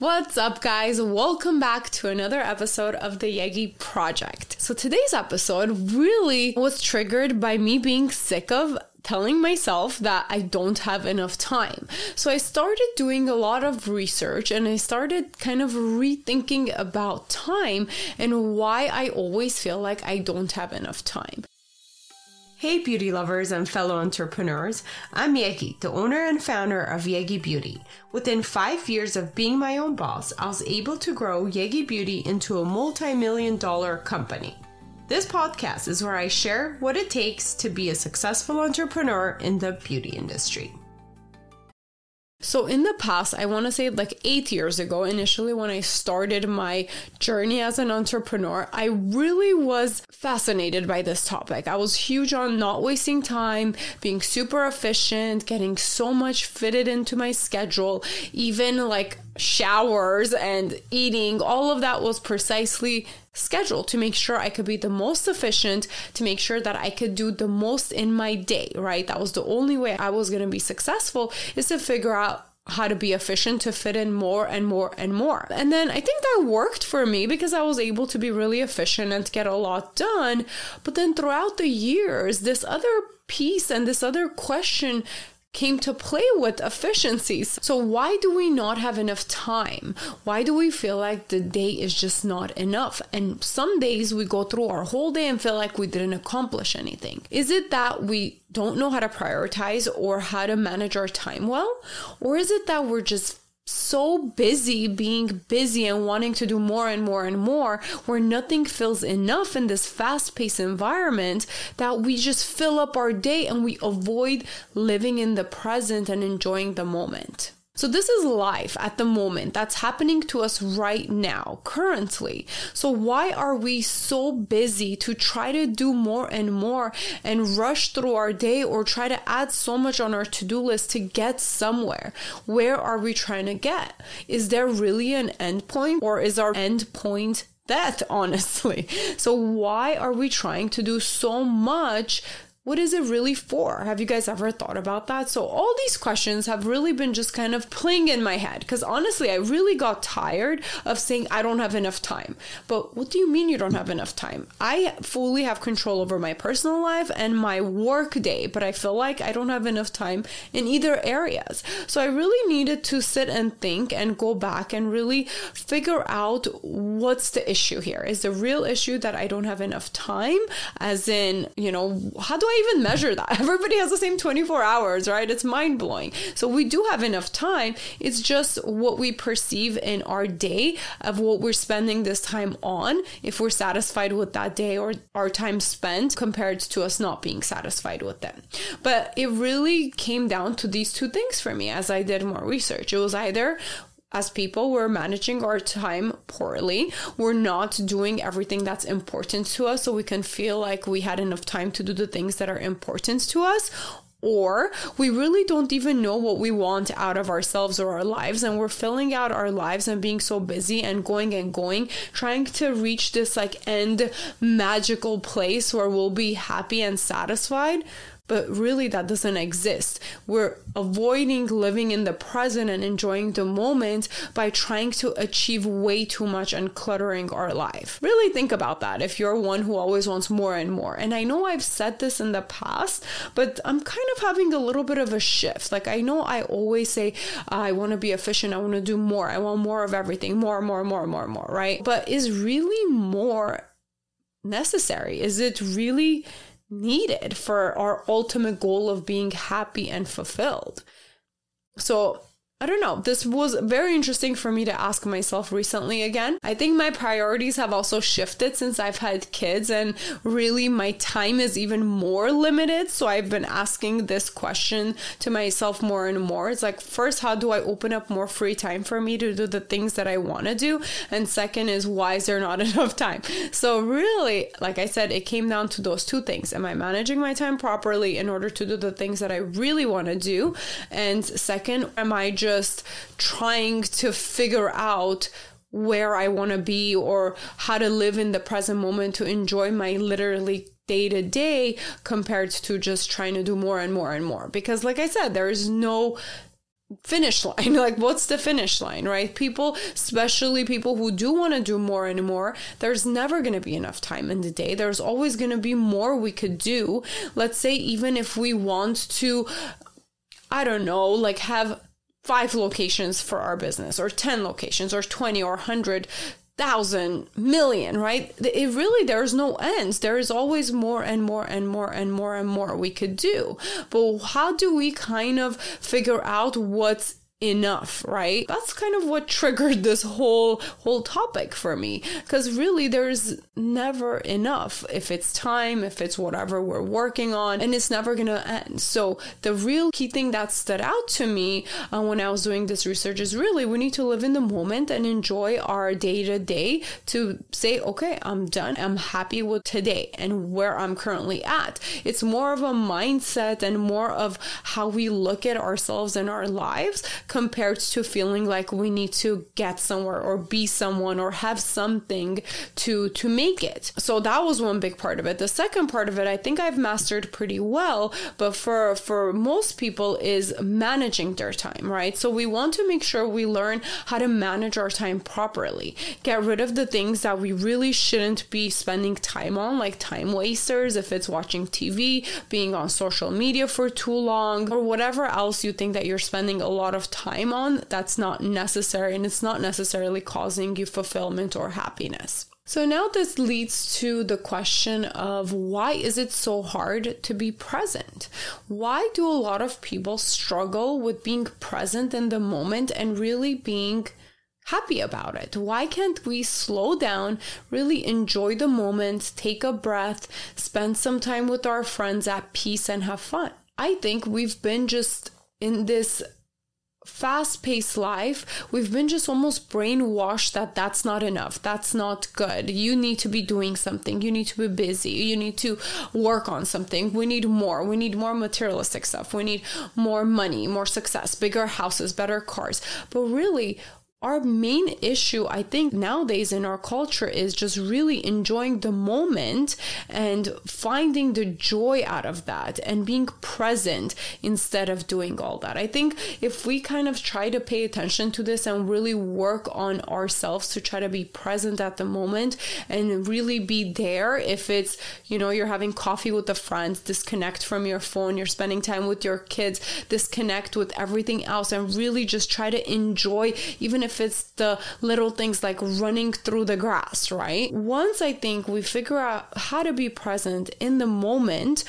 What's up, guys? Welcome back to another episode of the Yegi Project. So, today's episode really was triggered by me being sick of telling myself that I don't have enough time. So, I started doing a lot of research and I started kind of rethinking about time and why I always feel like I don't have enough time. Hey, beauty lovers and fellow entrepreneurs. I'm Yegi, the owner and founder of Yegi Beauty. Within five years of being my own boss, I was able to grow Yegi Beauty into a multi million dollar company. This podcast is where I share what it takes to be a successful entrepreneur in the beauty industry. So, in the past, I want to say like eight years ago, initially when I started my journey as an entrepreneur, I really was fascinated by this topic. I was huge on not wasting time, being super efficient, getting so much fitted into my schedule, even like showers and eating, all of that was precisely scheduled to make sure I could be the most efficient, to make sure that I could do the most in my day, right? That was the only way I was going to be successful is to figure out how to be efficient to fit in more and more and more. And then I think that worked for me because I was able to be really efficient and get a lot done. But then throughout the years, this other piece and this other question came to play with efficiencies. So, why do we not have enough time? Why do we feel like the day is just not enough? And some days we go through our whole day and feel like we didn't accomplish anything. Is it that we don't know how to prioritize or how to manage our time well? Or is it that we're just so busy being busy and wanting to do more and more and more, where nothing feels enough in this fast paced environment that we just fill up our day and we avoid living in the present and enjoying the moment. So, this is life at the moment that's happening to us right now, currently. So, why are we so busy to try to do more and more and rush through our day or try to add so much on our to do list to get somewhere? Where are we trying to get? Is there really an end point or is our end point that honestly. So why are we trying to do so much what is it really for? Have you guys ever thought about that? So, all these questions have really been just kind of playing in my head because honestly, I really got tired of saying I don't have enough time. But what do you mean you don't have enough time? I fully have control over my personal life and my work day, but I feel like I don't have enough time in either areas. So, I really needed to sit and think and go back and really figure out what's the issue here. Is the real issue that I don't have enough time? As in, you know, how do I even measure that? Everybody has the same 24 hours, right? It's mind blowing. So we do have enough time. It's just what we perceive in our day of what we're spending this time on, if we're satisfied with that day or our time spent compared to us not being satisfied with them. But it really came down to these two things for me as I did more research. It was either as people, we're managing our time poorly. We're not doing everything that's important to us so we can feel like we had enough time to do the things that are important to us. Or we really don't even know what we want out of ourselves or our lives, and we're filling out our lives and being so busy and going and going, trying to reach this like end magical place where we'll be happy and satisfied but really that doesn't exist. We're avoiding living in the present and enjoying the moment by trying to achieve way too much and cluttering our life. Really think about that if you're one who always wants more and more. And I know I've said this in the past, but I'm kind of having a little bit of a shift. Like I know I always say ah, I want to be efficient, I want to do more, I want more of everything, more, more, more, more, more, right? But is really more necessary? Is it really needed for our ultimate goal of being happy and fulfilled. So I don't know. This was very interesting for me to ask myself recently again. I think my priorities have also shifted since I've had kids, and really my time is even more limited. So I've been asking this question to myself more and more. It's like, first, how do I open up more free time for me to do the things that I want to do? And second is, why is there not enough time? So, really, like I said, it came down to those two things. Am I managing my time properly in order to do the things that I really want to do? And second, am I just just trying to figure out where I want to be or how to live in the present moment to enjoy my literally day to day compared to just trying to do more and more and more. Because, like I said, there is no finish line. Like what's the finish line right? People especially people who do want to do more and more there's never going to be enough time in the day. There's always going to be more we could do. Let's say even if we want to i don't know like have five locations for our business or 10 locations or 20 or 100 thousand million right? It really there's no ends. There is always more and more and more and more and more we could do. But how do we kind of figure out what's enough right? That's kind of what triggered this whole whole topic for me. Because really there's never enough. If it's time if it's whatever we're working on and it's never gonna end. So the real key thing that stood out to me uh, when i was doing this research is really we need to live in the moment and enjoy our day to day to say okay i'm done. I'm happy with today and where i'm currently at. It's more of a mindset and more of how we look at ourselves and our lives compared to feeling like we need to get somewhere or be someone or have something to to make it. So that was one big part of it. The second part of it I think I've mastered pretty well, but for for most people is managing their time, right? So we want to make sure we learn how to manage our time properly. Get rid of the things that we really shouldn't be spending time on like time wasters if it's watching TV, being on social media for too long or whatever else you think that you're spending a lot of time on, that's not necessary and it's not necessarily causing you fulfillment or happiness. So now this leads to the question of why is it so hard to be present? Why do a lot of people struggle with being present in the moment and really being happy about it? Why can't we slow down, really enjoy the moment, take a breath, spend some time with our friends at peace and have fun? I think we've been just in this fast paced life, we've been just almost brainwashed that that's not enough. That's not good. You need to be doing something. You need to be busy. You need to work on something. We need more. We need more materialistic stuff. We need more money, more success, bigger houses, better cars. But really, our main issue, I think, nowadays in our culture is just really enjoying the moment and finding the joy out of that and being present instead of doing all that. I think if we kind of try to pay attention to this and really work on ourselves to try to be present at the moment and really be there, if it's, you know, you're having coffee with a friend, disconnect from your phone, you're spending time with your kids, disconnect with everything else, and really just try to enjoy, even if if it's the little things like running through the grass, right? Once I think we figure out how to be present in the moment,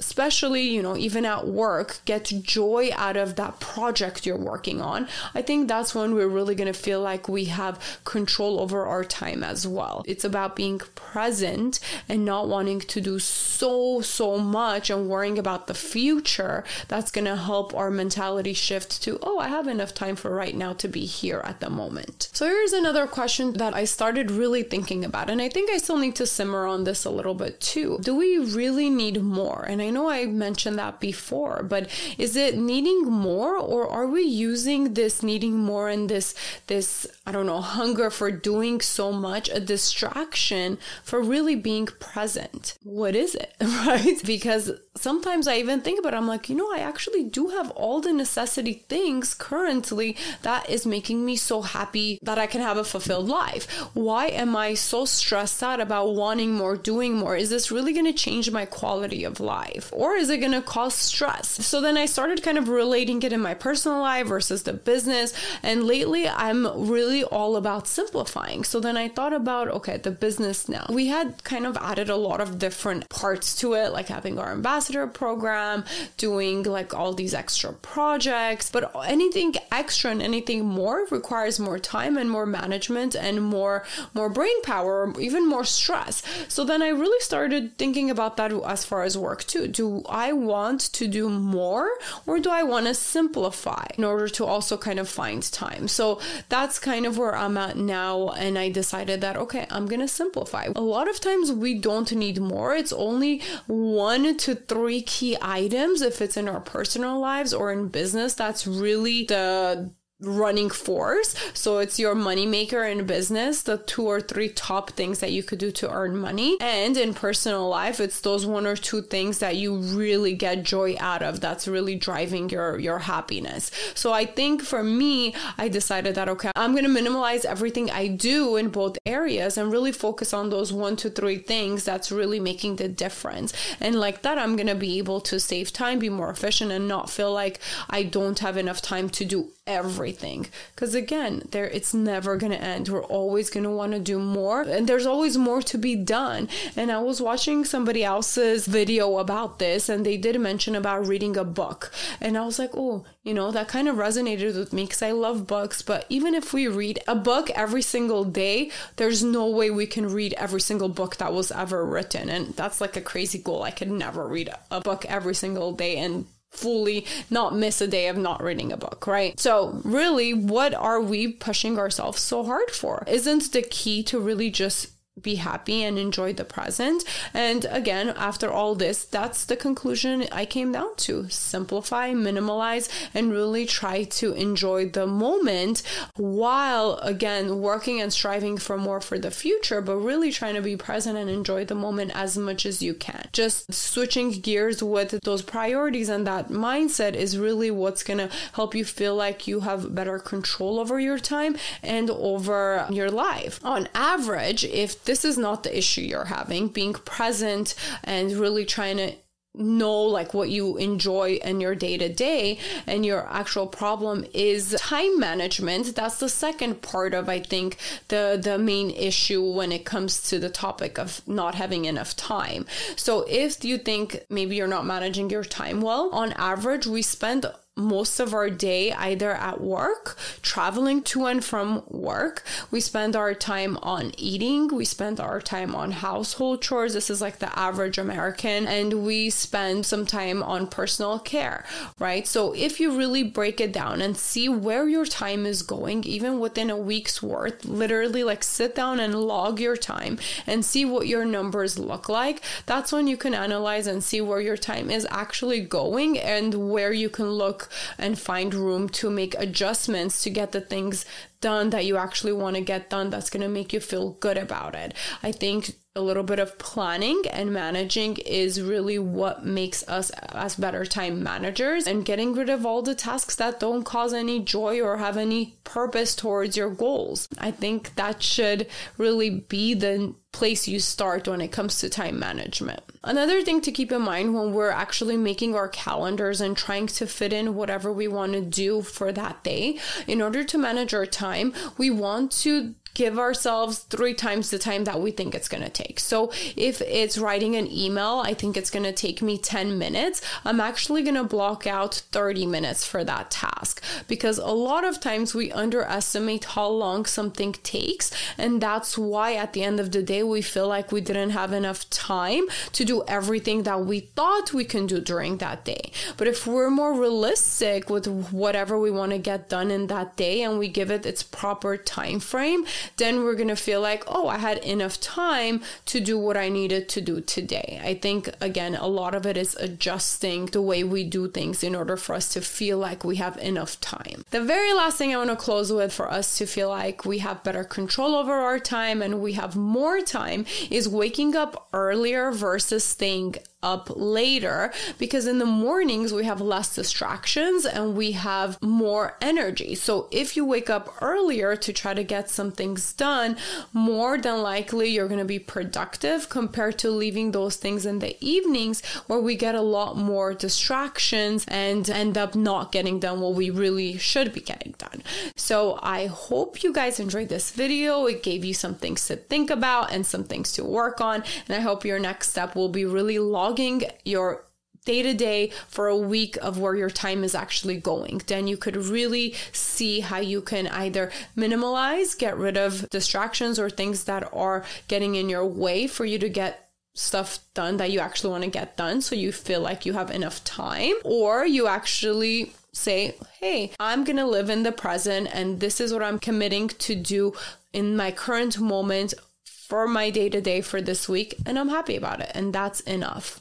especially you know even at work get joy out of that project you're working on. I think that's when we're really going to feel like we have control over our time as well. It's about being present and not wanting to do so so much and worrying about the future that's going to help our mentality shift to oh i have enough time for right now to be here at the moment. So here's another question that i started really thinking about and i think i still need to simmer on this a little bit too. Do we really need more? And I know I mentioned that before, but is it needing more or are we using this needing more and this this I don't know, hunger for doing so much a distraction for really being present? What is it? Right? Because sometimes I even think about it, I'm like, you know, I actually do have all the necessity things currently that is making me so happy that I can have a fulfilled life. Why am I so stressed out about wanting more, doing more? Is this really going to change my quality of life? Or is it going to cause stress? So then I started kind of relating it in my personal life versus the business. And lately I'm really all about simplifying. So then I thought about, okay, the business now. We had kind of added a lot of different parts to it, like having our ambassador ambassador program, doing like all these extra projects. But anything extra and anything more requires more time and more management and more more brain power, even more stress. So then I really started thinking about that as far as work too. Do I want to do more or do I want to simplify in order to also kind of find time? So that's kind of where I'm at now. And I decided that, okay, I'm going to simplify. A lot of times we don't need more. It's only one to three key items if it's in our personal lives or in business that's really the running force. So it's your money maker in business, the two or three top things that you could do to earn money. And in personal life, it's those one or two things that you really get joy out of that's really driving your your happiness. So I think for me, I decided that okay, I'm going to minimalize everything I do in both areas and really focus on those one to three things that's really making the difference. And like that, I'm going to be able to save time, be more efficient and not feel like I don't have enough time to do everything. Because again there it's never going to end. We're always going to want to do more and there's always more to be done. And i was watching somebody else's video about this and they did mention about reading a book. And i was like oh you know that kind of resonated with me because i love books but even if we read a book every single day there's no way we can read every single book that was ever written. And that's like a crazy goal. I could never read a book every single day and fully not miss a day of not reading a book, right? So, really, what are we pushing ourselves so hard for? Isn't the key to really just be happy and enjoy the present. And again, after all this, that's the conclusion I came down to simplify, minimalize, and really try to enjoy the moment while again working and striving for more for the future, but really trying to be present and enjoy the moment as much as you can. Just switching gears with those priorities and that mindset is really what's going to help you feel like you have better control over your time and over your life. On average, if this is not the issue you're having, being present and really trying to know like what you enjoy in your day to day and your actual problem is time management. That's the second part of i think the the main issue when it comes to the topic of not having enough time. So if you think maybe you're not managing your time well on average we spend most of our day either at work, traveling to and from work. We spend our time on eating, we spend our time on household chores. This is like the average American, and we spend some time on personal care, right? So if you really break it down and see where your time is going, even within a week's worth, literally like sit down and log your time and see what your numbers look like, that's when you can analyze and see where your time is actually going and where you can look and find room to make adjustments to get the things done that you actually want to get done that's going to make you feel good about it. I think a little bit of planning and managing is really what makes us as better time managers and getting rid of all the tasks that don't cause any joy or have any purpose towards your goals. I think that should really be the place you start when it comes to time management. Another thing to keep in mind when we're actually making our calendars and trying to fit in whatever we want to do for that day, in order to manage our time, we want to give ourselves three times the time that we think it's going to take. So if it's writing an email, I think it's going to take me 10 minutes. I'm actually going to block out 30 minutes for that task because a lot of times we underestimate how long something takes. And that's why at the end of the day, we feel like we didn't have enough time to do everything that we thought we can do during that day. But if we're more realistic with whatever we want to get done in that day and we give it its proper time frame, then we're going to feel like, oh, I had enough time to do what I needed to do today. I think, again, a lot of it is adjusting the way we do things in order for us to feel like we have enough time. The very last thing I want to close with for us to feel like we have better control over our time and we have more time is waking up earlier versus staying up later because in the mornings we have less distractions and we have more energy. So if you wake up earlier to try to get some things done, more than likely you're going to be productive compared to leaving those things in the evenings where we get a lot more distractions and end up not getting done what we really should be getting done. So I hope you guys enjoyed this video. It gave you some things to think about and some things to work on. And I hope your next step will be really logging logging your day to day for a week of where your time is actually going. Then you could really see how you can either minimalize, get rid of distractions or things that are getting in your way for you to get stuff done that you actually want to get done so you feel like you have enough time. Or you actually say hey i'm going to live in the present and this is what i'm committing to do in my current moment for my day to day for this week and i'm happy about it. And that's enough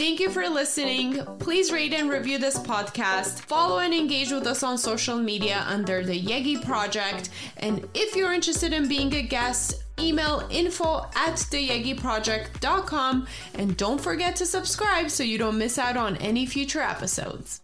Thank you for listening. Please rate and review this podcast. Follow and engage with us on social media under the Yegi Project. And if you're interested in being a guest, email info at theyegiproject.com and don't forget to subscribe so you don't miss out on any future episodes.